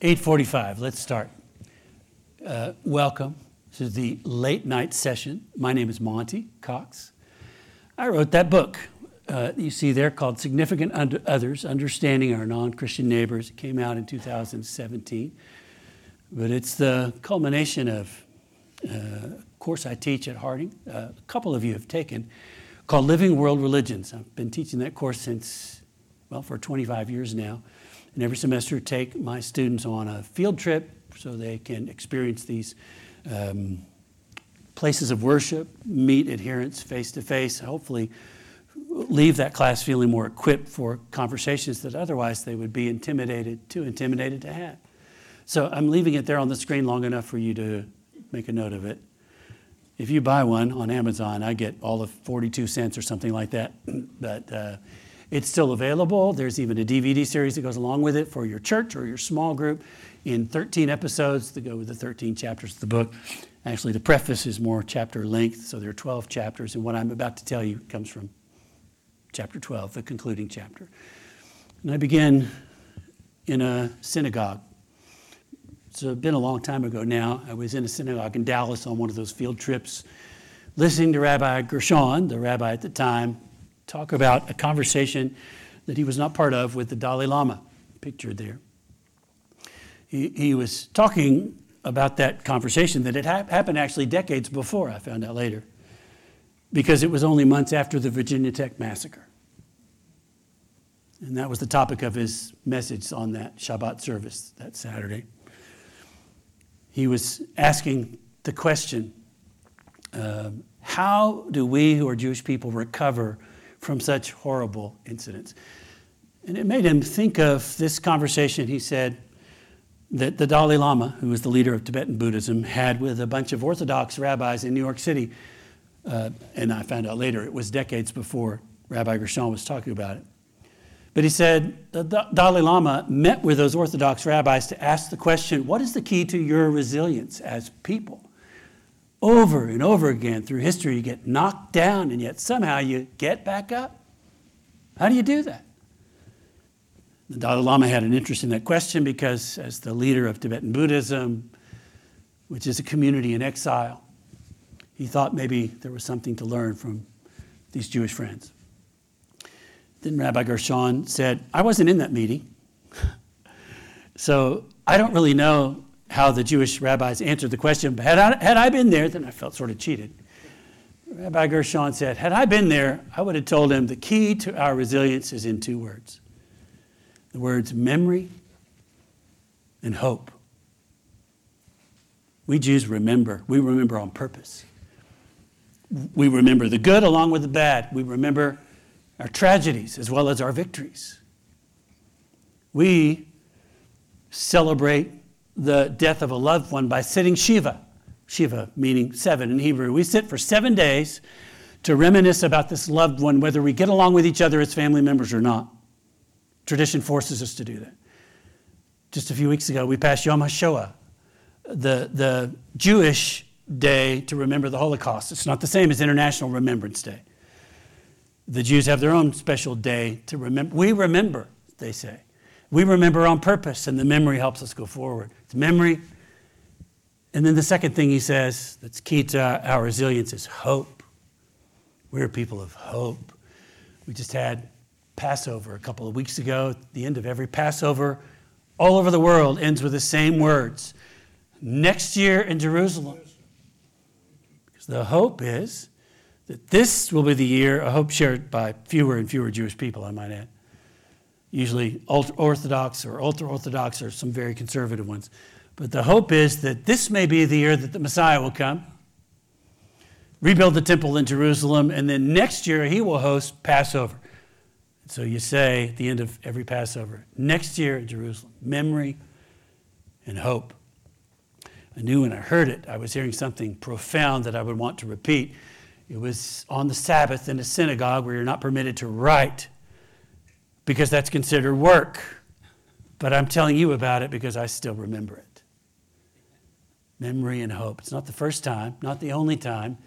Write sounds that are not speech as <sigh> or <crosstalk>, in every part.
8:45. Let's start. Uh, welcome to the late night session. My name is Monte Cox. I wrote that book uh, you see there called "Significant Under Others: Understanding Our Non-Christian Neighbors." It came out in 2017, but it's the culmination of uh, a course I teach at Harding. Uh, a couple of you have taken called "Living World Religions." I've been teaching that course since well for 25 years now and every semester take my students on a field trip so they can experience these um, places of worship, meet adherents face to face, hopefully leave that class feeling more equipped for conversations that otherwise they would be intimidated, too intimidated to have. So I'm leaving it there on the screen long enough for you to make a note of it. If you buy one on Amazon, I get all of 42 cents or something like that. <clears throat> but uh, it's still available. There's even a DVD series that goes along with it for your church or your small group in 13 episodes that go with the 13 chapters of the book. Actually, the preface is more chapter length, so there are 12 chapters, and what I'm about to tell you comes from chapter 12, the concluding chapter. And I begin in a synagogue. It's been a long time ago now. I was in a synagogue in Dallas on one of those field trips, listening to Rabbi Gershon, the rabbi at the time, talk about a conversation that he was not part of with the Dalai Lama, pictured there. He, he was talking about that conversation that had ha- happened actually decades before, I found out later, because it was only months after the Virginia Tech massacre. And that was the topic of his message on that Shabbat service that Saturday. He was asking the question uh, how do we who are Jewish people recover from such horrible incidents. And it made him think of this conversation he said that the Dalai Lama, who was the leader of Tibetan Buddhism, had with a bunch of Orthodox rabbis in New York City. Uh, and I found out later it was decades before Rabbi Gershon was talking about it. But he said the Dalai Lama met with those Orthodox rabbis to ask the question what is the key to your resilience as people? Over and over again through history, you get knocked down and yet somehow you get back up. How do you do that? The Dalai Lama had an interest in that question because, as the leader of Tibetan Buddhism, which is a community in exile, he thought maybe there was something to learn from these Jewish friends. Then Rabbi Gershon said, I wasn't in that meeting, <laughs> so I don't really know how the Jewish rabbis answered the question. But had I, had I been there, then I felt sort of cheated. Rabbi Gershon said, Had I been there, I would have told him the key to our resilience is in two words the words memory and hope. We Jews remember. We remember on purpose. We remember the good along with the bad. We remember our tragedies as well as our victories. We celebrate the death of a loved one by sitting Shiva. Shiva meaning seven in Hebrew. We sit for seven days to reminisce about this loved one, whether we get along with each other as family members or not. Tradition forces us to do that. Just a few weeks ago, we passed Yom HaShoah, the, the Jewish day to remember the Holocaust. It's not the same as International Remembrance Day. The Jews have their own special day to remember. We remember, they say. We remember on purpose, and the memory helps us go forward. It's memory. And then the second thing he says that's key to our resilience is hope. We're people of hope. We just had Passover a couple of weeks ago. The end of every Passover, all over the world, ends with the same words next year in Jerusalem. Because the hope is that this will be the year, a hope shared by fewer and fewer Jewish people, I might add usually ultra Orthodox or ultra Orthodox or some very conservative ones. But the hope is that this may be the year that the Messiah will come, rebuild the temple in Jerusalem, and then next year he will host Passover. So you say at the end of every Passover, next year in Jerusalem, memory and hope. I knew when I heard it, I was hearing something profound that I would want to repeat. It was on the Sabbath in a synagogue where you're not permitted to write because that's considered work. But I'm telling you about it because I still remember it. Memory and hope. It's not the first time, not the only time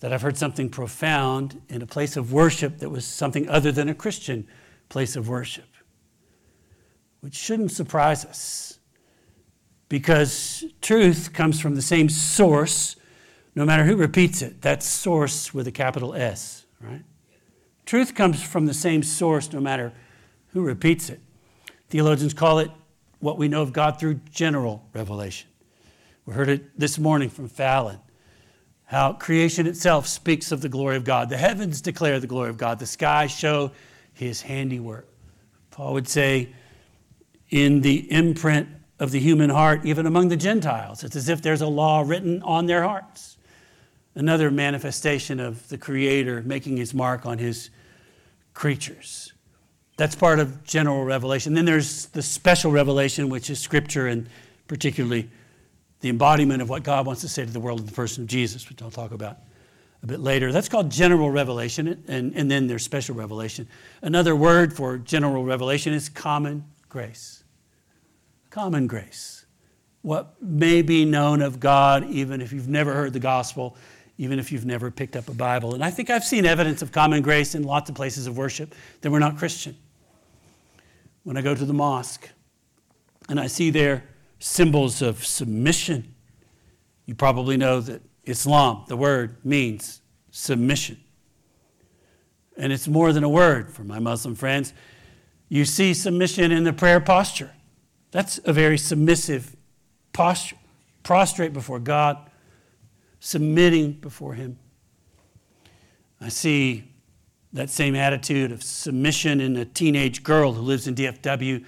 that I've heard something profound in a place of worship that was something other than a Christian place of worship, which shouldn't surprise us because truth comes from the same source no matter who repeats it. That's source with a capital S, right? Truth comes from the same source no matter who repeats it. Theologians call it what we know of God through general revelation. We heard it this morning from Fallon how creation itself speaks of the glory of God. The heavens declare the glory of God, the skies show his handiwork. Paul would say, in the imprint of the human heart, even among the Gentiles, it's as if there's a law written on their hearts. Another manifestation of the Creator making his mark on his creatures. That's part of general revelation. Then there's the special revelation, which is Scripture and particularly the embodiment of what God wants to say to the world in the person of Jesus, which I'll talk about a bit later. That's called general revelation, and, and then there's special revelation. Another word for general revelation is common grace. Common grace. What may be known of God, even if you've never heard the gospel, even if you've never picked up a Bible. And I think I've seen evidence of common grace in lots of places of worship that were not Christian. When I go to the mosque and I see there symbols of submission. You probably know that Islam, the word, means submission. And it's more than a word for my Muslim friends. You see submission in the prayer posture. That's a very submissive posture. Prostrate before God, submitting before Him. I see that same attitude of submission in a teenage girl who lives in DFW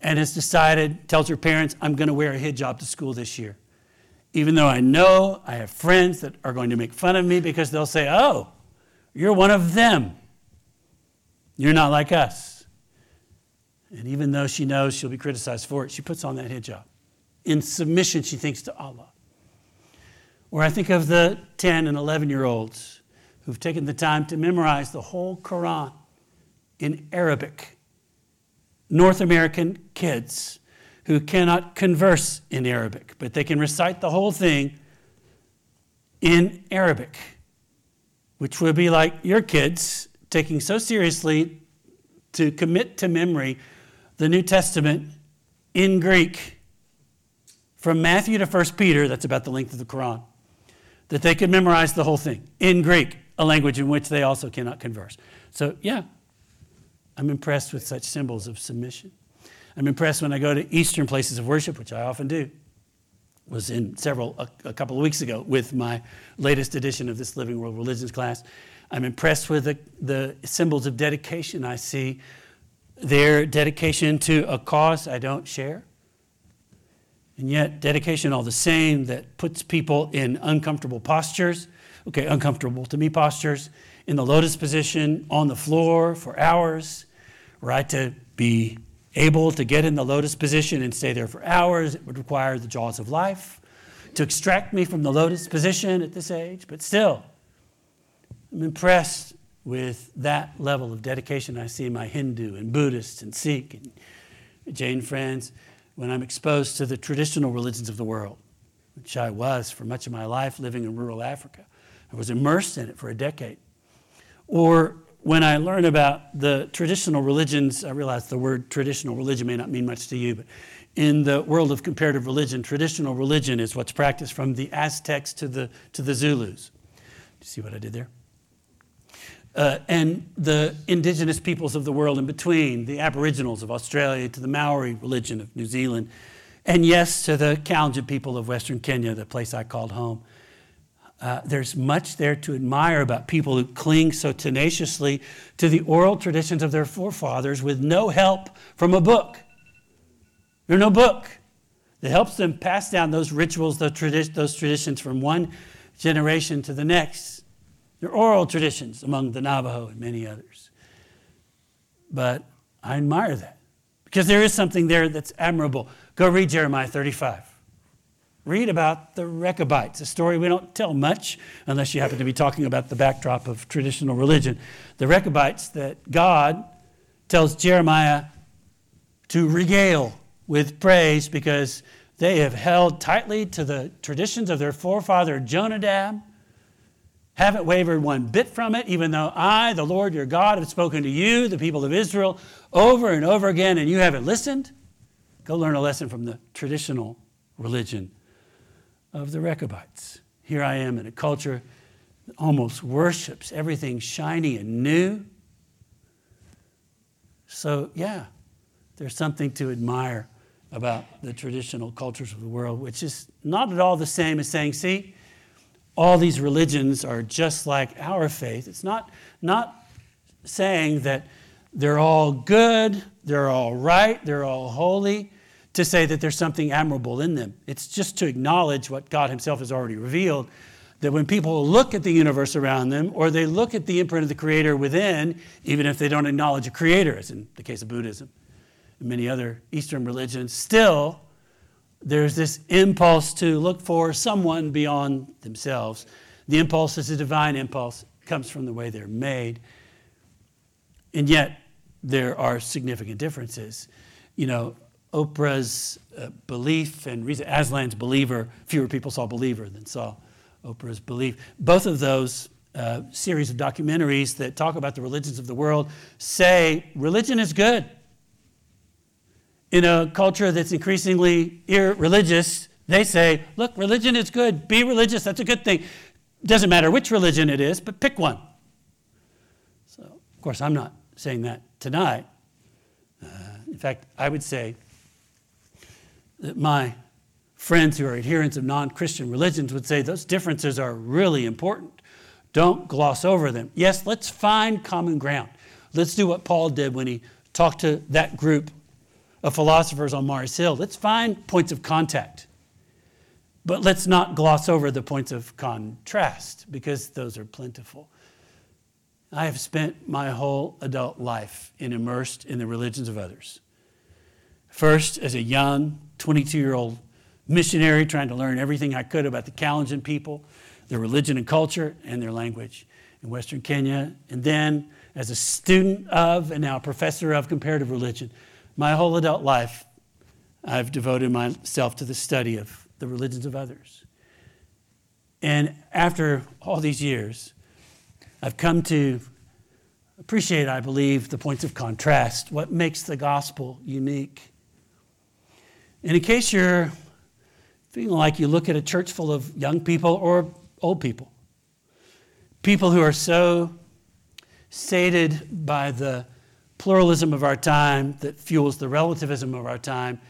and has decided, tells her parents, I'm going to wear a hijab to school this year. Even though I know I have friends that are going to make fun of me because they'll say, Oh, you're one of them. You're not like us. And even though she knows she'll be criticized for it, she puts on that hijab. In submission, she thinks to Allah. Or I think of the 10 and 11 year olds who've taken the time to memorize the whole Quran in Arabic. North American kids who cannot converse in Arabic, but they can recite the whole thing in Arabic, which would be like your kids taking so seriously to commit to memory the New Testament in Greek from Matthew to 1 Peter, that's about the length of the Quran, that they could memorize the whole thing in Greek, a language in which they also cannot converse. So, yeah, I'm impressed with such symbols of submission. I'm impressed when I go to Eastern places of worship, which I often do. Was in several a, a couple of weeks ago with my latest edition of this Living World Religions class. I'm impressed with the, the symbols of dedication I see their dedication to a cause I don't share. And yet, dedication all the same that puts people in uncomfortable postures, okay, uncomfortable to me postures, in the lotus position, on the floor for hours, right? To be able to get in the lotus position and stay there for hours, it would require the jaws of life to extract me from the lotus position at this age. But still, I'm impressed with that level of dedication I see in my Hindu and Buddhist and Sikh and Jain friends when I'm exposed to the traditional religions of the world, which I was for much of my life living in rural Africa. I was immersed in it for a decade. Or when I learn about the traditional religions, I realize the word traditional religion may not mean much to you, but in the world of comparative religion, traditional religion is what's practiced from the Aztecs to the, to the Zulus. Do you see what I did there? Uh, and the indigenous peoples of the world in between, the Aboriginals of Australia to the Maori religion of New Zealand, and yes, to the Kalenjin people of Western Kenya, the place I called home. Uh, there's much there to admire about people who cling so tenaciously to the oral traditions of their forefathers with no help from a book. There's no book that helps them pass down those rituals, those, tradi- those traditions from one generation to the next. They're oral traditions among the Navajo and many others. But I admire that because there is something there that's admirable. Go read Jeremiah 35 read about the Rechabites, a story we don't tell much unless you happen to be talking about the backdrop of traditional religion. The Rechabites that God tells Jeremiah to regale with praise because they have held tightly to the traditions of their forefather Jonadab, haven't wavered one bit from it, even though I, the Lord your God, have spoken to you, the people of Israel, over and over again, and you haven't listened. Go learn a lesson from the traditional religion of the Rechabites. Here I am in a culture that almost worships everything shiny and new. So, yeah, there's something to admire about the traditional cultures of the world, which is not at all the same as saying, see, all these religions are just like our faith. It's not, not saying that they're all good, they're all right, they're all holy, to say that there's something admirable in them. It's just to acknowledge what God Himself has already revealed that when people look at the universe around them or they look at the imprint of the Creator within, even if they don't acknowledge a Creator, as in the case of Buddhism and many other Eastern religions, still there's this impulse to look for someone beyond themselves. The impulse is a divine impulse, comes from the way they're made. And yet, there are significant differences. You know, Oprah's uh, belief and Aslan's believer, fewer people saw believer than saw Oprah's belief. Both of those uh, series of documentaries that talk about the religions of the world say religion is good. In a culture that's increasingly irreligious, they say, look, religion is good. Be religious. That's a good thing. Doesn't matter which religion it is, but pick one. So, of course, I'm not saying that tonight. Uh, in fact, I would say that my friends who are adherents of non Christian religions would say those differences are really important. Don't gloss over them. Yes, let's find common ground. Let's do what Paul did when he talked to that group of philosophers on Mars Hill. Let's find points of contact. But let's not gloss over the points of contrast because those are plentiful. I have spent my whole adult life in immersed in the religions of others. First, as a young 22 year old missionary trying to learn everything I could about the Kalenjin people, their religion and culture, and their language in Western Kenya. And then as a student of and now a professor of comparative religion, my whole adult life, I've devoted myself to the study of the religions of others. And after all these years, I've come to appreciate, I believe, the points of contrast, what makes the gospel unique. And in case you're feeling like you look at a church full of young people or old people, people who are so sated by the pluralism of our time that fuels the relativism of our time,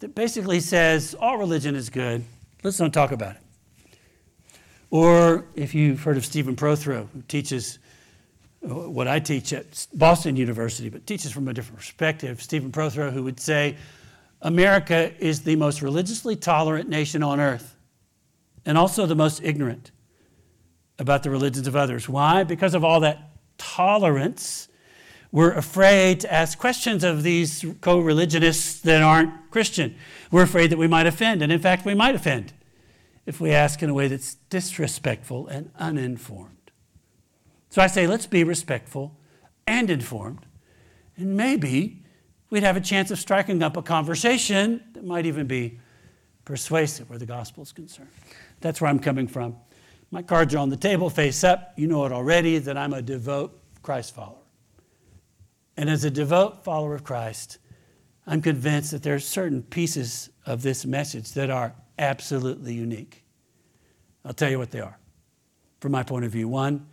that basically says all religion is good, let's not talk about it. Or if you've heard of Stephen Prothero, who teaches uh, what I teach at Boston University, but teaches from a different perspective, Stephen Prothero, who would say, America is the most religiously tolerant nation on earth and also the most ignorant about the religions of others. Why? Because of all that tolerance, we're afraid to ask questions of these co religionists that aren't Christian. We're afraid that we might offend, and in fact, we might offend if we ask in a way that's disrespectful and uninformed. So I say, let's be respectful and informed, and maybe we'd have a chance of striking up a conversation that might even be persuasive where the gospel is concerned. That's where I'm coming from. My cards are on the table, face up. You know it already that I'm a devout Christ follower. And as a devout follower of Christ, I'm convinced that there are certain pieces of this message that are absolutely unique. I'll tell you what they are from my point of view. One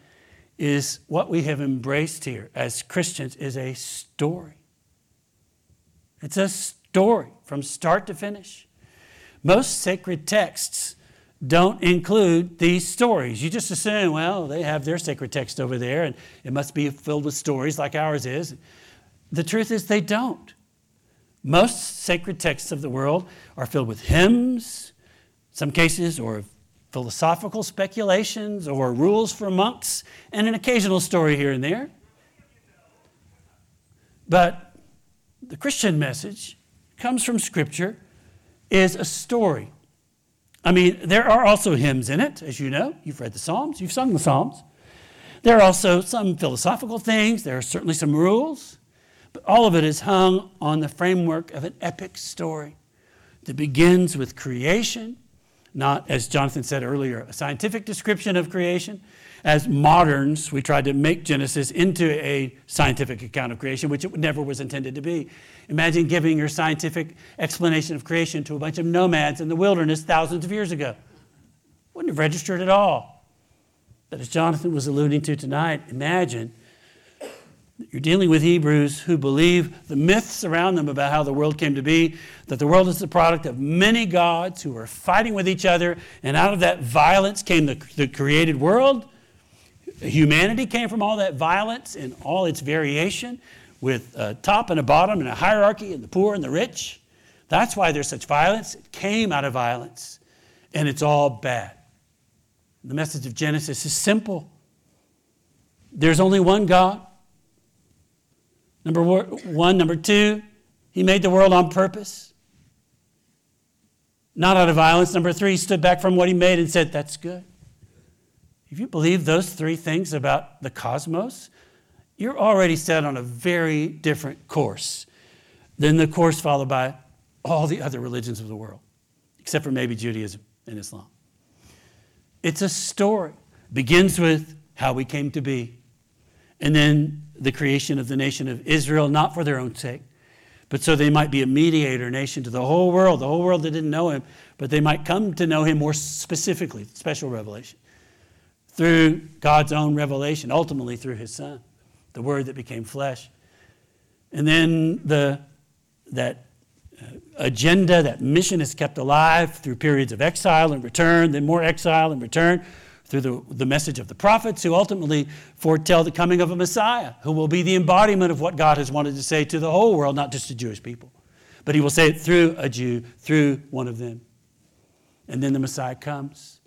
is what we have embraced here as Christians is a story. It's a story from start to finish. Most sacred texts don't include these stories. You just assume, well, they have their sacred text over there and it must be filled with stories like ours is. The truth is, they don't. Most sacred texts of the world are filled with hymns, some cases, or philosophical speculations, or rules for monks, and an occasional story here and there. But the Christian message comes from Scripture, is a story. I mean, there are also hymns in it, as you know. You've read the Psalms, you've sung the Psalms. There are also some philosophical things, there are certainly some rules. But all of it is hung on the framework of an epic story that begins with creation not, as Jonathan said earlier, a scientific description of creation. As moderns, we tried to make Genesis into a scientific account of creation, which it never was intended to be. Imagine giving your scientific explanation of creation to a bunch of nomads in the wilderness thousands of years ago. Wouldn't have registered at all. But as Jonathan was alluding to tonight, imagine you're dealing with Hebrews who believe the myths around them about how the world came to be, that the world is the product of many gods who are fighting with each other, and out of that violence came the, the created world. Humanity came from all that violence and all its variation, with a top and a bottom and a hierarchy, and the poor and the rich. That's why there's such violence. It came out of violence, and it's all bad. The message of Genesis is simple there's only one God. Number one. Number two, he made the world on purpose, not out of violence. Number three, he stood back from what he made and said, That's good. If you believe those three things about the cosmos, you're already set on a very different course than the course followed by all the other religions of the world, except for maybe Judaism and Islam. It's a story. Begins with how we came to be, and then the creation of the nation of Israel, not for their own sake, but so they might be a mediator nation to the whole world, the whole world that didn't know him, but they might come to know him more specifically, special revelation, through God's own revelation, ultimately through his son, the word that became flesh. And then the, that uh, agenda, that mission is kept alive through periods of exile and return, then more exile and return, through the, the message of the prophets who ultimately foretell the coming of a Messiah who will be the embodiment of what God has wanted to say to the whole world, not just to Jewish people. But he will say it through a Jew, through one of them. And then the Messiah comes.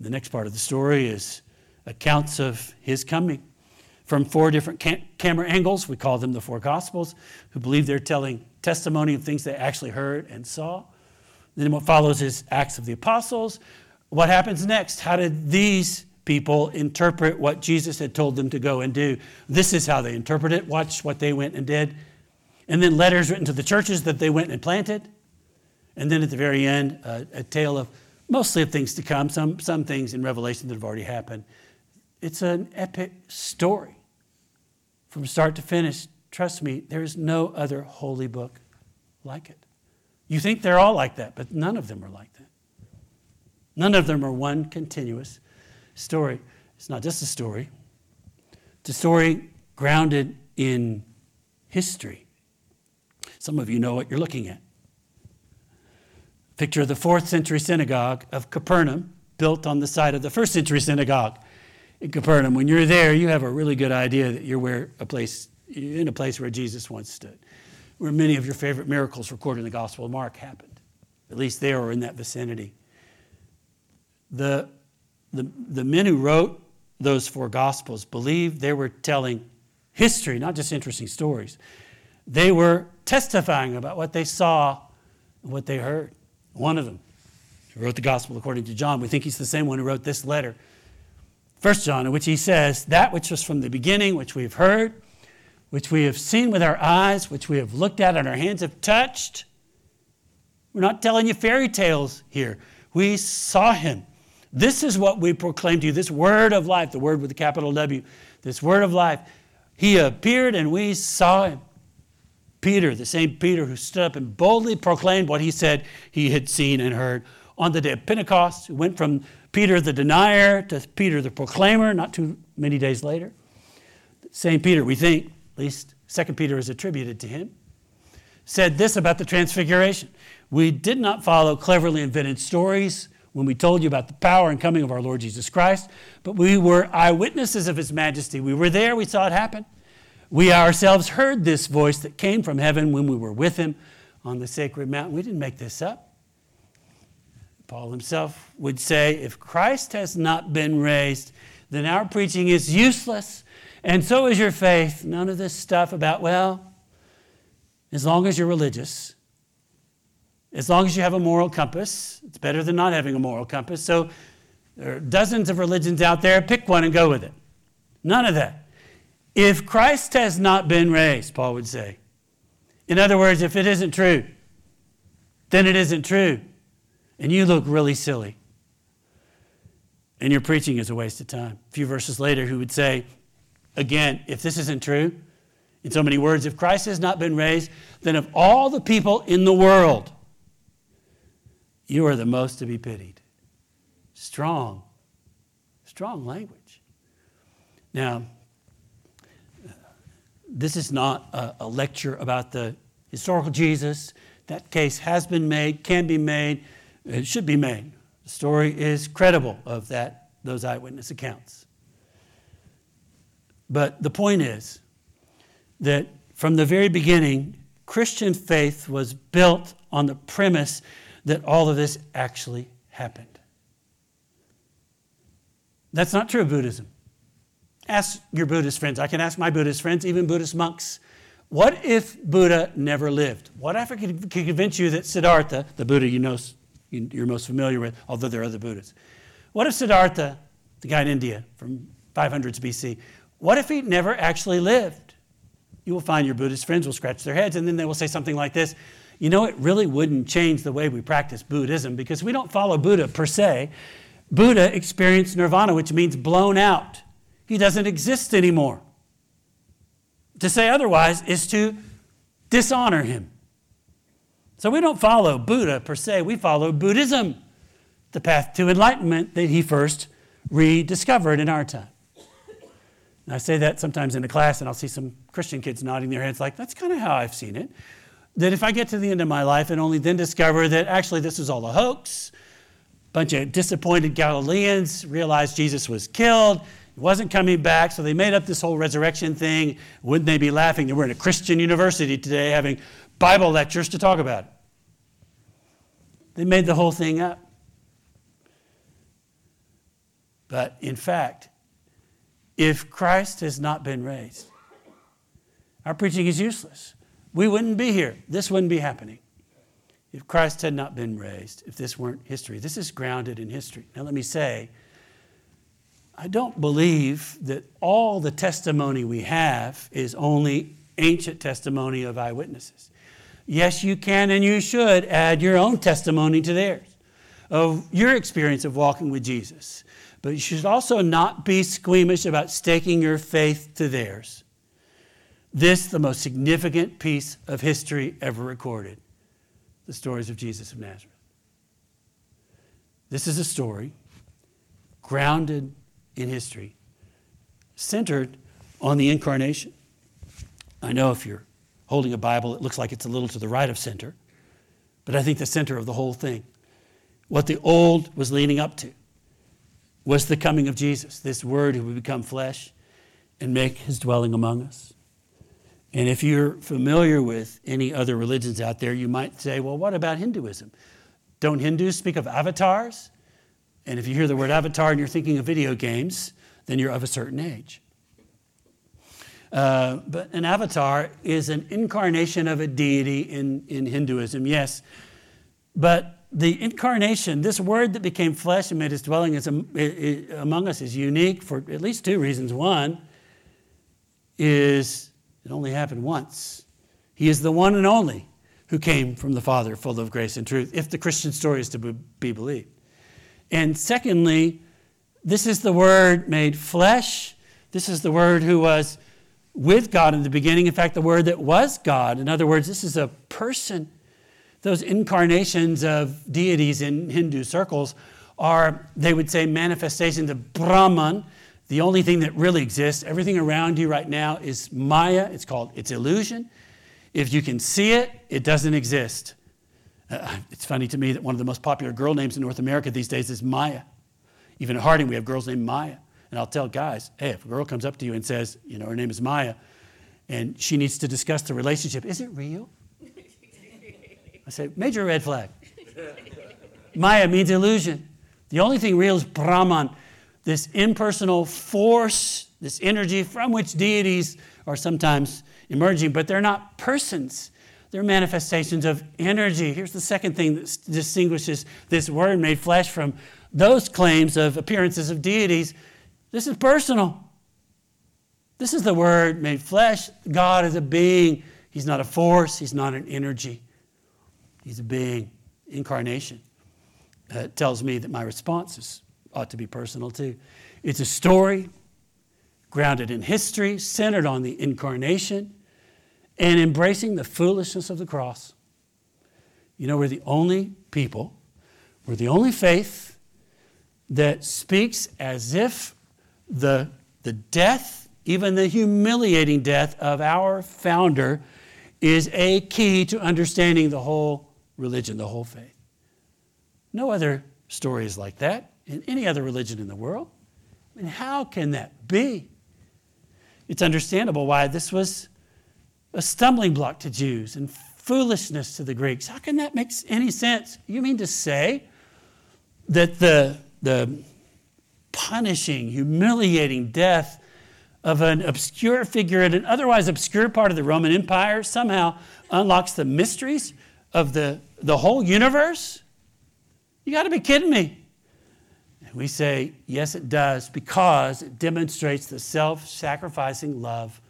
The next part of the story is accounts of his coming from four different cam- camera angles. We call them the four Gospels, who believe they're telling testimony of things they actually heard and saw. Then what follows is Acts of the Apostles, what happens next? How did these people interpret what Jesus had told them to go and do? This is how they interpret it. Watch what they went and did. And then letters written to the churches that they went and planted. And then at the very end, uh, a tale of mostly of things to come, some, some things in Revelation that have already happened. It's an epic story from start to finish. Trust me, there is no other holy book like it. You think they're all like that, but none of them are like that. None of them are one continuous story. It's not just a story, it's a story grounded in history. Some of you know what you're looking at. Picture of the fourth century synagogue of Capernaum, built on the site of the first century synagogue in Capernaum. When you're there, you have a really good idea that you're where a place, in a place where Jesus once stood, where many of your favorite miracles recorded in the Gospel of Mark happened, at least there or in that vicinity the, the, the men who wrote those four gospels believed they were telling history, not just interesting stories. They were testifying about what they saw and what they heard. One of them who wrote the gospel according to John, we think he's the same one who wrote this letter. First John, in which he says, That which was from the beginning, which we have heard, which we have seen with our eyes, which we have looked at and our hands have touched. We're not telling you fairy tales here. We saw him. This is what we proclaim to you this word of life, the word with a capital W, this word of life. He appeared and we saw him. Peter, the same Peter who stood up and boldly proclaimed what he said he had seen and heard on the day of Pentecost, who went from Peter the denier to Peter the proclaimer not too many days later. Same Peter, we think, at least Second Peter is attributed to him, said this about the transfiguration. We did not follow cleverly invented stories when we told you about the power and coming of our Lord Jesus Christ, but we were eyewitnesses of his majesty. We were there, we saw it happen. We ourselves heard this voice that came from heaven when we were with him on the sacred mountain. We didn't make this up. Paul himself would say, if Christ has not been raised, then our preaching is useless, and so is your faith. None of this stuff about, well, as long as you're religious, as long as you have a moral compass, it's better than not having a moral compass. So there are dozens of religions out there. Pick one and go with it. None of that. If Christ has not been raised, Paul would say. In other words, if it isn't true, then it isn't true. and you look really silly. And your preaching is a waste of time. A few verses later, he would say, again, if this isn't true, in so many words, if Christ has not been raised, then of all the people in the world, you are the most to be pitied. Strong, strong language. Now, this is not a, a lecture about the historical Jesus. That case has been made, can be made, it should be made. The story is credible of that, those eyewitness accounts. But the point is that from the very beginning, Christian faith was built on the premise that all of this actually happened. That's not true of Buddhism. Ask your Buddhist friends. I can ask my Buddhist friends, even Buddhist monks. What if Buddha never lived? What if I could, convince you that Siddhartha, the Buddha you know you're most familiar with, although there are other Buddhas, what if Siddhartha, the guy in India from 500s BC, what if he never actually lived? You will find your Buddhist friends will scratch their heads and then they will say something like this You know, it really wouldn't change the way we practice Buddhism because we don't follow Buddha per se. Buddha experienced nirvana, which means blown out. He doesn't exist anymore. To say otherwise is to dishonor him. So we don't follow Buddha per se, we follow Buddhism, the path to enlightenment that he first rediscovered in our time. And I say that sometimes in a class, and I'll see some Christian kids nodding their heads, like, that's kind of how I've seen it. That if I get to the end of my life and only then discover that actually this was all a hoax, a bunch of disappointed Galileans realized Jesus was killed, he wasn't coming back, so they made up this whole resurrection thing. Wouldn't they be laughing that we're in a Christian university today having Bible lectures to talk about? They made the whole thing up. But in fact, if Christ has not been raised, our preaching is useless. We wouldn't be here. This wouldn't be happening if Christ had not been raised, if this weren't history. This is grounded in history. Now, let me say, I don't believe that all the testimony we have is only ancient testimony of eyewitnesses. Yes, you can and you should add your own testimony to theirs of your experience of walking with Jesus. But you should also not be squeamish about staking your faith to theirs. This, the most significant piece of history ever recorded the stories of Jesus of Nazareth. This is a story grounded in history, centered on the incarnation. I know if you're holding a Bible, it looks like it's a little to the right of center, but I think the center of the whole thing, what the old was leaning up to, was the coming of Jesus, this word who would become flesh and make his dwelling among us. And if you're familiar with any other religions out there, you might say, well, what about Hinduism? Don't Hindus speak of avatars? And if you hear the word avatar and you're thinking of video games, then you're of a certain age. Uh, but an avatar is an incarnation of a deity in, in Hinduism, yes. But the incarnation, this word that became flesh and made his dwelling is, among us, is unique for at least two reasons. One is it only happened once. He is the one and only who came from the Father, full of grace and truth, if the Christian story is to be believed. And secondly, this is the Word made flesh. This is the Word who was with God in the beginning. In fact, the Word that was God. In other words, this is a person. Those incarnations of deities in Hindu circles are, they would say, manifestations of Brahman, the only thing that really exists. Everything around you right now is Maya. It's called, it's illusion. If you can see it, it doesn't exist. Uh, it's funny to me that one of the most popular girl names in North America these days is Maya. Even at Harding, we have girls named Maya. And I'll tell guys, hey, if a girl comes up to you and says, you know, her name is Maya, and she needs to discuss the relationship, is it real? I say, major red flag. Maya means illusion. The only thing real is Brahman, this impersonal force, this energy from which deities are sometimes emerging, but they're not persons. They're manifestations of energy. Here's the second thing that distinguishes this word made flesh from those claims of appearances of deities. This is personal. This is the word made flesh. God is a being. He's not a force, He's not an energy. He's a being, incarnation. uh, tells me that my responses ought to be personal too. It's a story grounded in history, centered on the incarnation, and embracing the foolishness of the cross. You know, we're the only people, we're the only faith that speaks as if the, the death, even the humiliating death of our founder, is a key to understanding the whole religion, the whole faith. No other story is like that in any other religion in the world. I mean, how can that be? It's understandable why this was a stumbling block to Jews and foolishness to the Greeks. How can that make any sense? You mean to say that the, the punishing, humiliating death of an obscure figure in an otherwise obscure part of the Roman Empire somehow unlocks the mysteries of the, the whole universe? You got to be kidding me. And we say, yes, it does, because it demonstrates the self sacrificing love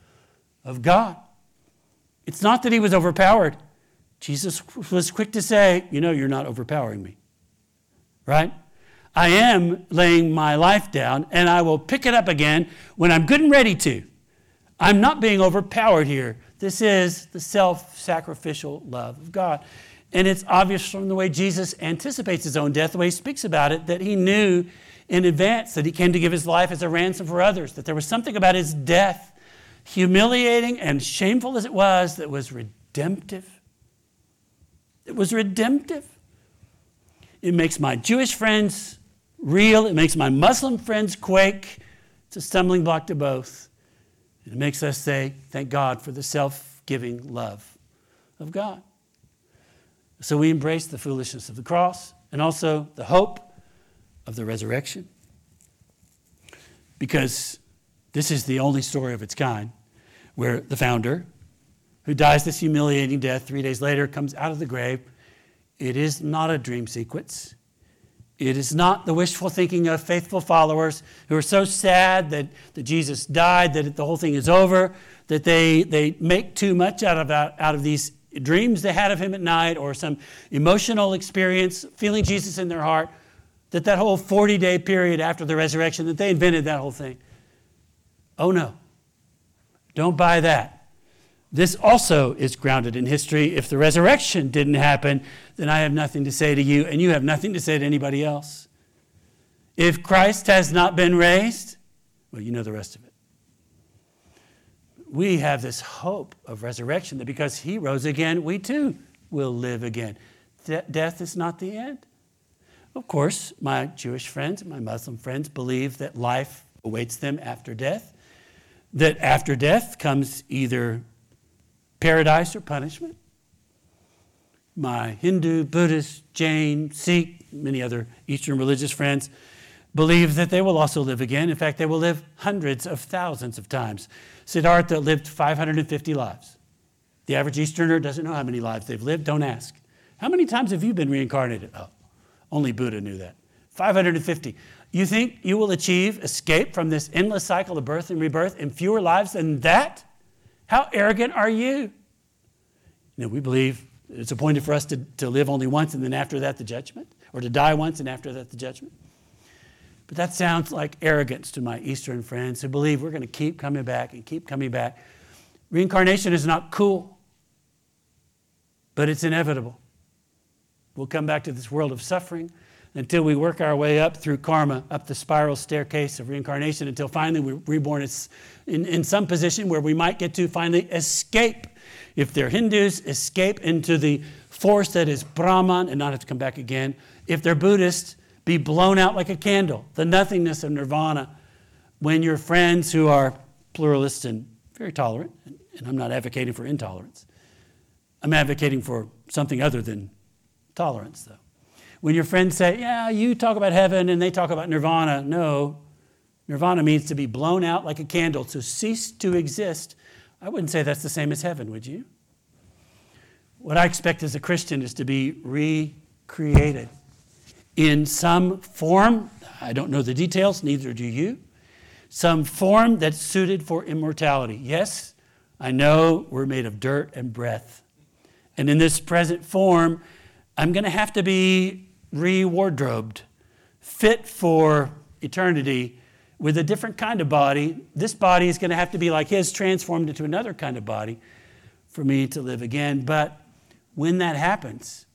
of God. It's not that he was overpowered. Jesus was quick to say, You know, you're not overpowering me. Right? I am laying my life down and I will pick it up again when I'm good and ready to. I'm not being overpowered here. This is the self sacrificial love of God. And it's obvious from the way Jesus anticipates his own death, the way he speaks about it, that he knew in advance that he came to give his life as a ransom for others, that there was something about his death, humiliating and shameful as it was, that was redemptive. It was redemptive. It makes my Jewish friends real, it makes my Muslim friends quake. It's a stumbling block to both. And it makes us say, Thank God for the self giving love of God. So we embrace the foolishness of the cross and also the hope of the resurrection. Because this is the only story of its kind where the founder, who dies this humiliating death three days later, comes out of the grave. It is not a dream sequence. It is not the wishful thinking of faithful followers who are so sad that, that Jesus died, that the whole thing is over, that they, they make too much out of, out of these dreams they had of him at night or some emotional experience, feeling Jesus in their heart, that that whole 40 day period after the resurrection, that they invented that whole thing. Oh no. Don't buy that. This also is grounded in history. If the resurrection didn't happen, then I have nothing to say to you, and you have nothing to say to anybody else. If Christ has not been raised, well, you know the rest of it we have this hope of resurrection that because he rose again, we too will live again. De- death is not the end. Of course, my Jewish friends, my Muslim friends believe that life awaits them after death, that after death comes either paradise or punishment. My Hindu, Buddhist, Jain, Sikh, many other Eastern religious friends believe that they will also live again. In fact, they will live hundreds of thousands of times. Siddhartha lived 550 lives. The average Easterner doesn't know how many lives they've lived. Don't ask. How many times have you been reincarnated? Oh, only Buddha knew that. 550. You think you will achieve escape from this endless cycle of birth and rebirth in fewer lives than that? How arrogant are you? You know, we believe it's appointed for us to, to live only once and then after that the judgment, or to die once and after that the judgment. But that sounds like arrogance to my Eastern friends who believe we're going to keep coming back and keep coming back. Reincarnation is not cool, but it's inevitable. We'll come back to this world of suffering until we work our way up through karma, up the spiral staircase of reincarnation, until finally we're reborn in, in some position where we might get to finally escape. If they're Hindus, escape into the force that is Brahman and not have to come back again. If they're Buddhists, be blown out like a candle, the nothingness of nirvana, when your friends who are pluralist and very tolerant, and I'm not advocating for intolerance, I'm advocating for something other than tolerance, though. When your friends say, Yeah, you talk about heaven and they talk about nirvana, no. Nirvana means to be blown out like a candle, to cease to exist. I wouldn't say that's the same as heaven, would you? What I expect as a Christian is to be recreated in some form, I don't know the details, neither do you, some form that's suited for immortality. Yes, I know we're made of dirt and breath. And in this present form, I'm going to have to be re wardrobed, fit for eternity with a different kind of body. This body is going to have to be like his, transformed into another kind of body for me to live again. But when that happens,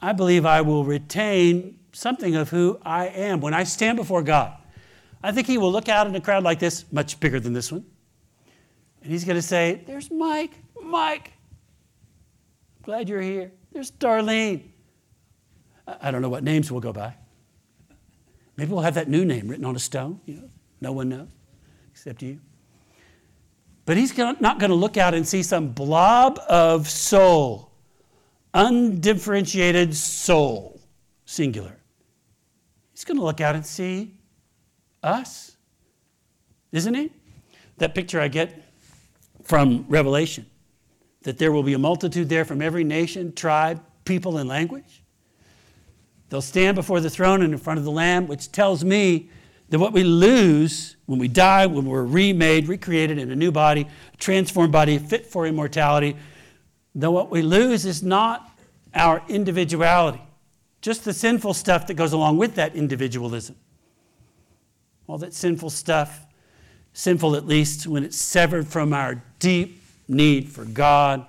I believe I will retain something of who I am when I stand before God. I think he will look out in a crowd like this, much bigger than this one, and he's going to say, There's Mike. Mike, glad you're here. There's Darlene. I don't know what names we'll go by. Maybe we'll have that new name written on a stone. You know, no one knows except you. But he's not going to look out and see some blob of soul, undifferentiated soul, singular. He's going to look out and see us, isn't he? That picture I get from Revelation that there will be a multitude there from every nation, tribe, people, and language. They'll stand before the throne and in front of the Lamb, which tells me that what we lose when we die, when we're remade, recreated in a new body, transformed body, fit for immortality, that what we lose is not our individuality, just the sinful stuff that goes along with that individualism. All that sinful stuff, sinful at least when it's severed from our deep need for God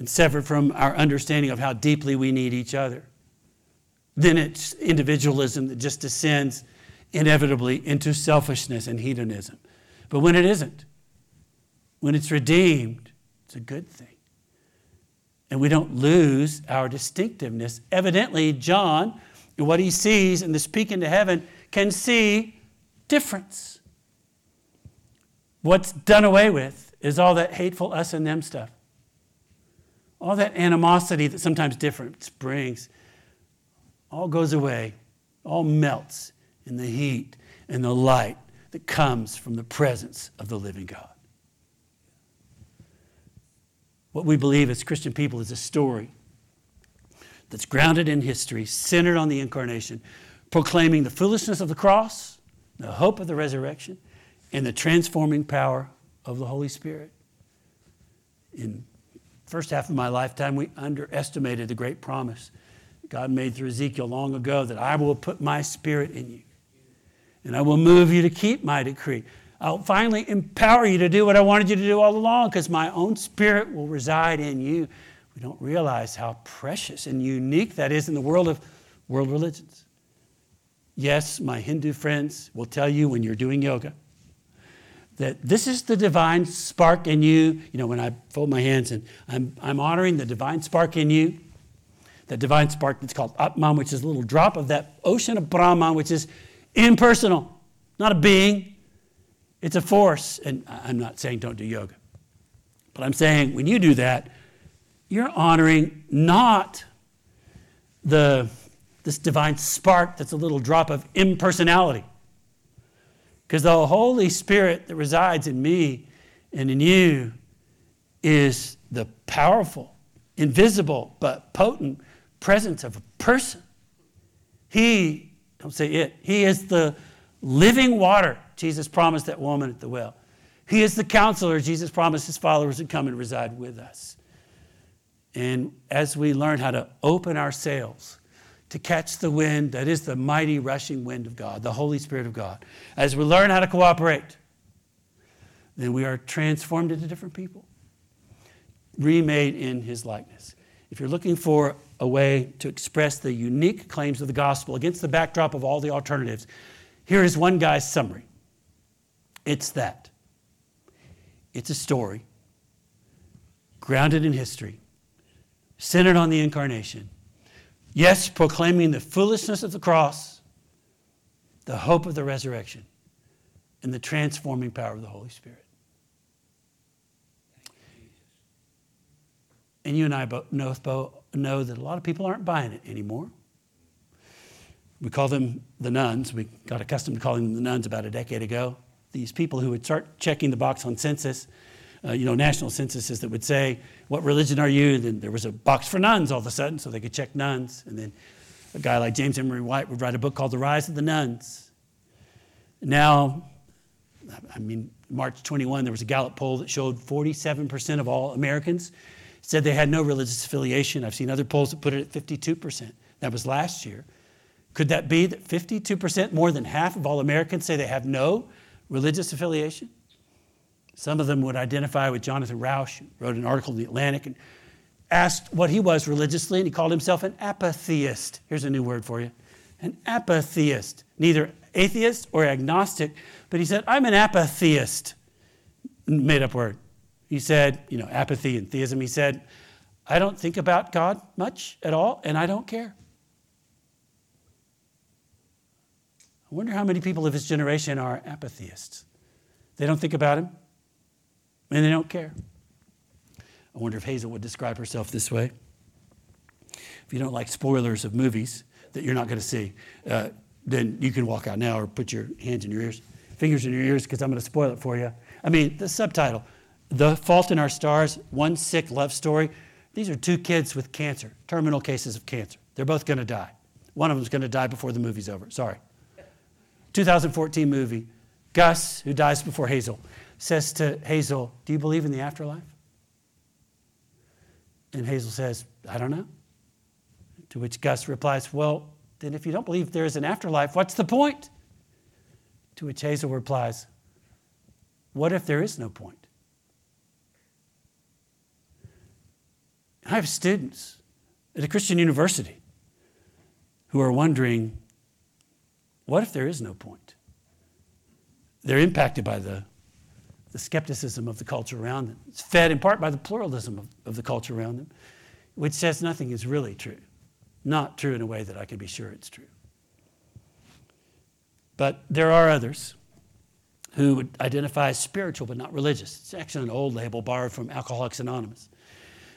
and severed from our understanding of how deeply we need each other. Then it's individualism that just descends inevitably into selfishness and hedonism. But when it isn't, when it's redeemed, it's a good thing. And we don't lose our distinctiveness. Evidently, John, what he sees in this peek into heaven, can see difference. What's done away with is all that hateful us and them stuff. All that animosity that sometimes difference brings all goes away, all melts in the heat and the light that comes from the presence of the living God. What we believe as Christian people is a story that's grounded in history, centered on the incarnation, proclaiming the foolishness of the cross, the hope of the resurrection, and the transforming power of the Holy Spirit. In first half of my lifetime, we underestimated the great promise God made through Ezekiel long ago that I will put my spirit in you and I will move you to keep my decree. I'll finally empower you to do what I wanted you to do all along because my own spirit will reside in you. We don't realize how precious and unique that is in the world of world religions. Yes, my Hindu friends will tell you when you're doing yoga that this is the divine spark in you. You know, when I fold my hands and I'm, I'm honoring the divine spark in you, that divine spark that's called Atman, which is a little drop of that ocean of Brahman, which is impersonal, not a being. It's a force. And I'm not saying don't do yoga, but I'm saying when you do that, you're honoring not the, this divine spark that's a little drop of impersonality. Because the Holy Spirit that resides in me and in you is the powerful, invisible, but potent presence of a person. He, don't say it, he is the living water Jesus promised that woman at the well. He is the counselor Jesus promised his followers would come and reside with us. And as we learn how to open our sails to catch the wind that is the mighty rushing wind of God, the Holy Spirit of God, as we learn how to cooperate, then we are transformed into different people, remade in his likeness. If you're looking for a way to express the unique claims of the gospel against the backdrop of all the alternatives, here is one guy's summary it's that. It's a story grounded in history, centered on the incarnation. Yes, proclaiming the foolishness of the cross, the hope of the resurrection, and the transforming power of the Holy Spirit. And you and I both know, that a lot of people aren't buying it anymore. We call them the nones. We got accustomed to calling them the nones about a decade ago. These people who would start checking the box on census, uh, you know, national censuses that would say, What religion are you? And then there was a box for nones all of a sudden, so they could check nones. And then a guy like James Emery White would write a book called The Rise of the Nones. Now, I mean, March 21, there was a Gallup poll that showed 47% of all Americans said they had no religious affiliation. I've seen other polls that put it at 52%. That was last year. Could that be that 52%, more than half of all Americans, say they have no religious affiliation? Some of them would identify with Jonathan Rauch, who wrote an article in The Atlantic and asked what he was religiously, and he called himself an apatheist. Here's a new word for you an apatheist, neither atheist or agnostic, but he said, I'm an apatheist. Made up word. He said, you know, apathy and theism. He said, I don't think about God much at all, and I don't care. I wonder how many people of his generation are apatheists. They don't think about him, and they don't care. I wonder if Hazel would describe herself this way. If you don't like spoilers of movies that you're not going to see, uh, then you can walk out now or put your hands in your ears, fingers in your ears, because I'm going to spoil it for you. I mean, the subtitle The Fault in Our Stars, One Sick Love Story. These are two kids with cancer, terminal cases of cancer. They're both going to die. One of them's going to die before the movie's over. Sorry. 2014 movie. Gus, who dies before Hazel, says to Hazel, Do you believe in the afterlife? And Hazel says, I don't know. To which Gus replies, Well, then if you don't believe there is an afterlife, what's the point? To which Hazel replies, What if there is no point? I have students at a Christian university who are wondering, what if there is no point? They're impacted by the, the skepticism of the culture around them. It's fed in part by the pluralism of, of the culture around them, which says nothing is really true. Not true in a way that I can be sure it's true. But there are others who would identify as spiritual but not religious. It's actually an old label borrowed from Alcoholics Anonymous.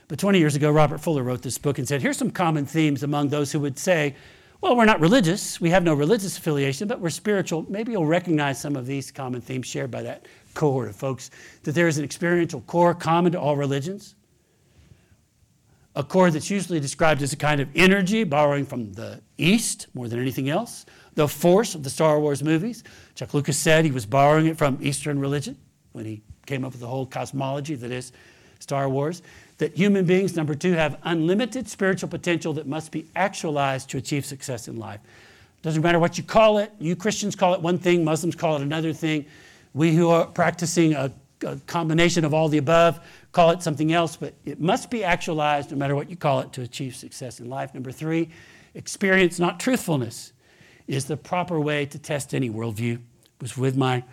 But 20 years ago, Robert Fuller wrote this book and said, Here's some common themes among those who would say, well, we're not religious. We have no religious affiliation, but we're spiritual. Maybe you'll recognize some of these common themes shared by that cohort of folks that there is an experiential core common to all religions, a core that's usually described as a kind of energy borrowing from the East more than anything else, the force of the Star Wars movies. Chuck Lucas said he was borrowing it from Eastern religion when he came up with the whole cosmology that is Star Wars that human beings, number two, have unlimited spiritual potential that must be actualized to achieve success in life. Doesn't matter what you call it. You Christians call it one thing, Muslims call it another thing. We who are practicing a, a combination of all the above call it something else, but it must be actualized no matter what you call it to achieve success in life. Number three, experience, not truthfulness, is the proper way to test any worldview. It was with my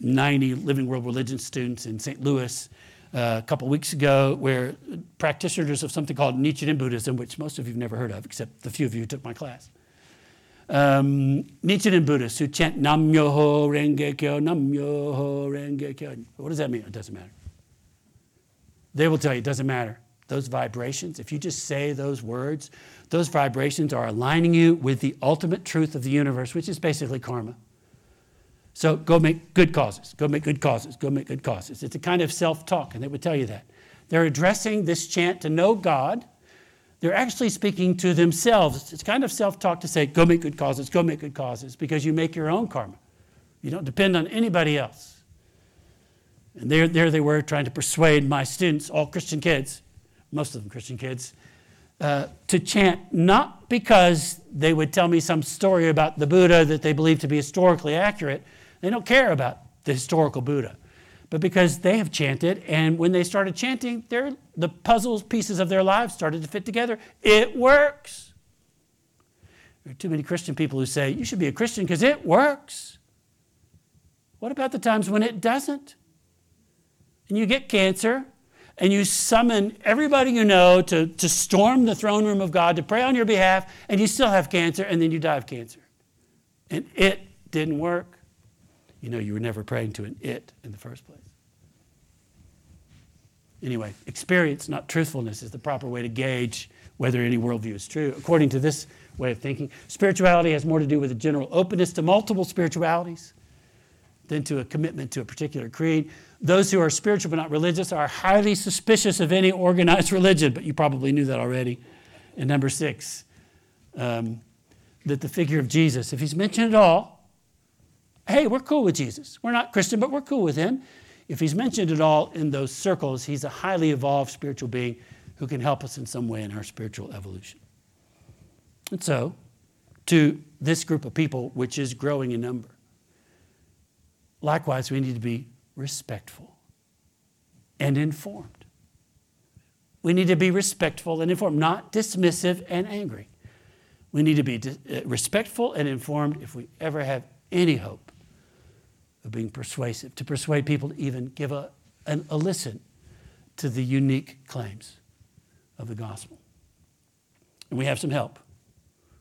90 Living World Religion students in St. Louis a couple weeks ago where practitioners of something called Nichiren Buddhism, which most of you have never heard of, except the few of you who took my class. Um, Nichiren Buddhists who chant Nam Myoho Renge Kyo, Nam Myoho Renge Kyo. What does that mean? It doesn't matter. They will tell you it doesn't matter. Those vibrations, if you just say those words, those vibrations are aligning you with the ultimate truth of the universe, which is basically karma. So go make good causes, go make good causes, go make good causes. It's a kind of self talk, and they would tell you that. They're addressing this chant to know God. They're actually speaking to themselves. It's kind of self talk to say, go make good causes, go make good causes, because you make your own karma. You don't depend on anybody else. And there, there they were trying to persuade my students, all Christian kids, most of them Christian kids, uh, to chant not because they would tell me some story about the Buddha that they believe to be historically accurate, they don't care about the historical Buddha. But because they have chanted, and when they started chanting, the puzzle pieces of their lives started to fit together. It works. There are too many Christian people who say, You should be a Christian because it works. What about the times when it doesn't? And you get cancer, and you summon everybody you know to, to storm the throne room of God to pray on your behalf, and you still have cancer, and then you die of cancer. And it didn't work you know you were never praying to an it in the first place. Anyway, experience, not truthfulness, is the proper way to gauge whether any worldview is true. According to this way of thinking, spirituality has more to do with a general openness to multiple spiritualities than to a commitment to a particular creed. Those who are spiritual but not religious are highly suspicious of any organized <laughs> religion, but you probably knew that already. And number six, um, that the figure of Jesus, if he's mentioned at all, hey, we're cool with Jesus. We're not Christian, but we're cool with him. If he's mentioned at all in those circles, he's a highly evolved spiritual being who can help us in some way in our spiritual evolution. And so, to this group of people, which is growing in number. Likewise, we need to be respectful and informed. We need to be respectful and informed, not dismissive and angry. We need to be uh, respectful and informed if we ever have any hope of being persuasive, to persuade people to even give a, an, a listen to the unique claims of the gospel. And we have some help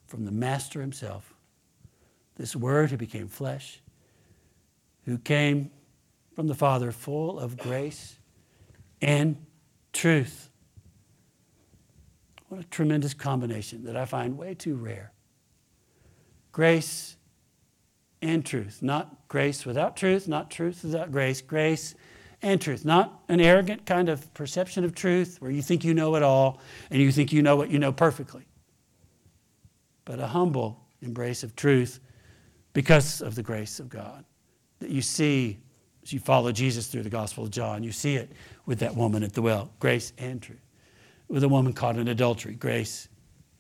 from the Master himself, this Word who became flesh, who came from the Father full of grace and truth. What a tremendous combination that I find way too rare. Grace and truth, not grace without truth, not truth without grace, grace and truth. Not an arrogant kind of perception of truth where you think you know it all and you think you know what you know perfectly, but a humble embrace of truth because of the grace of God that you see as you follow Jesus through the Gospel of John. You see it with that woman at the well grace and truth. With a woman caught in adultery, grace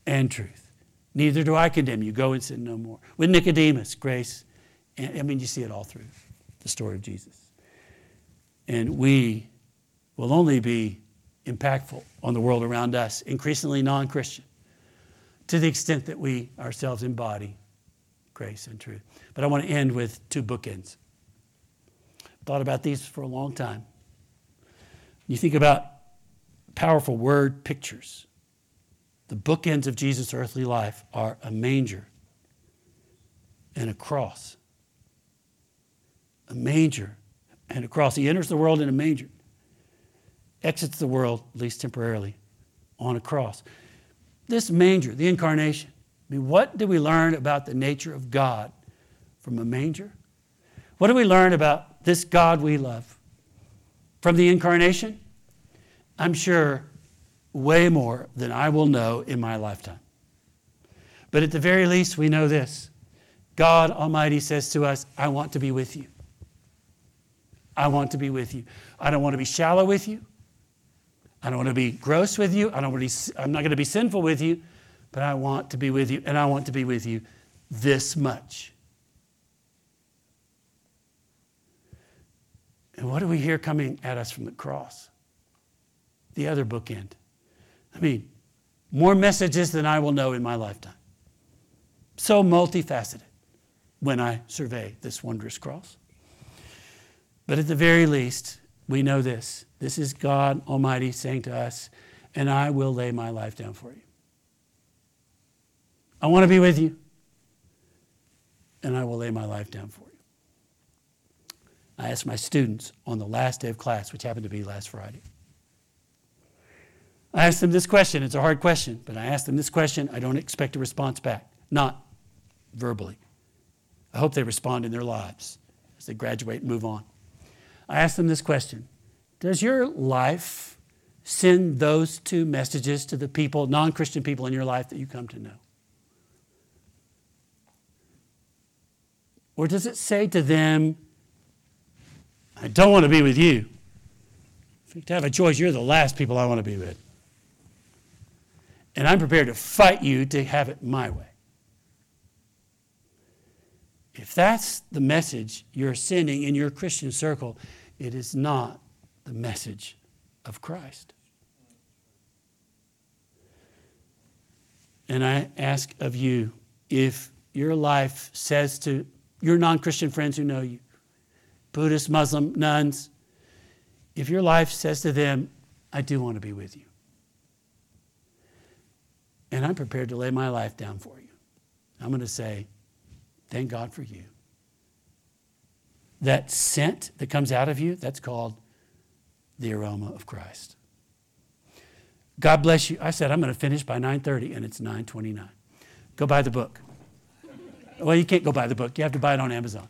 and truth. Neither do I condemn you. Go and sin no more. With Nicodemus, grace. And, I mean, you see it all through the story of Jesus. And we will only be impactful on the world around us, increasingly non Christian, to the extent that we ourselves embody grace and truth. But I want to end with two bookends. Thought about these for a long time. You think about powerful word pictures. The bookends of Jesus' earthly life are a manger and a cross. A manger and a cross. He enters the world in a manger, exits the world, at least temporarily, on a cross. This manger, the incarnation, I mean, what do we learn about the nature of God from a manger? What do we learn about this God we love from the incarnation? I'm sure way more than I will know in my lifetime. But at the very least, we know this God Almighty says to us, I want to be with you. I want to be with you. I don't want to be shallow with you. I don't want to be gross with you. I don't want to be, I'm not going to be sinful with you, but I want to be with you, and I want to be with you this much. And what do we hear coming at us from the cross? The other bookend. I mean, more messages than I will know in my lifetime. So multifaceted when I survey this wondrous cross. But at the very least, we know this. This is God Almighty saying to us, and I will lay my life down for you. I want to be with you, and I will lay my life down for you. I asked my students on the last day of class, which happened to be last Friday. I asked them this question. It's a hard question, but I asked them this question. I don't expect a response back, not verbally. I hope they respond in their lives as they graduate and move on. I asked them this question Does your life send those two messages to the people, non Christian people in your life that you come to know? Or does it say to them, I don't want to be with you. If you have a choice, you're the last people I want to be with. And I'm prepared to fight you to have it my way. If that's the message you're sending in your Christian circle, it is not the message of Christ. And I ask of you if your life says to your non Christian friends who know you, Buddhist, Muslim, nones, if your life says to them, I do want to be with you, and I'm prepared to lay my life down for you, I'm going to say, Thank God for you. That scent that comes out of you, that's called the aroma of Christ. God bless you. I said I'm going to finish by 9:30 and it's 9:29. Go buy the book. Well, you can't go buy the book. You have to buy it on Amazon.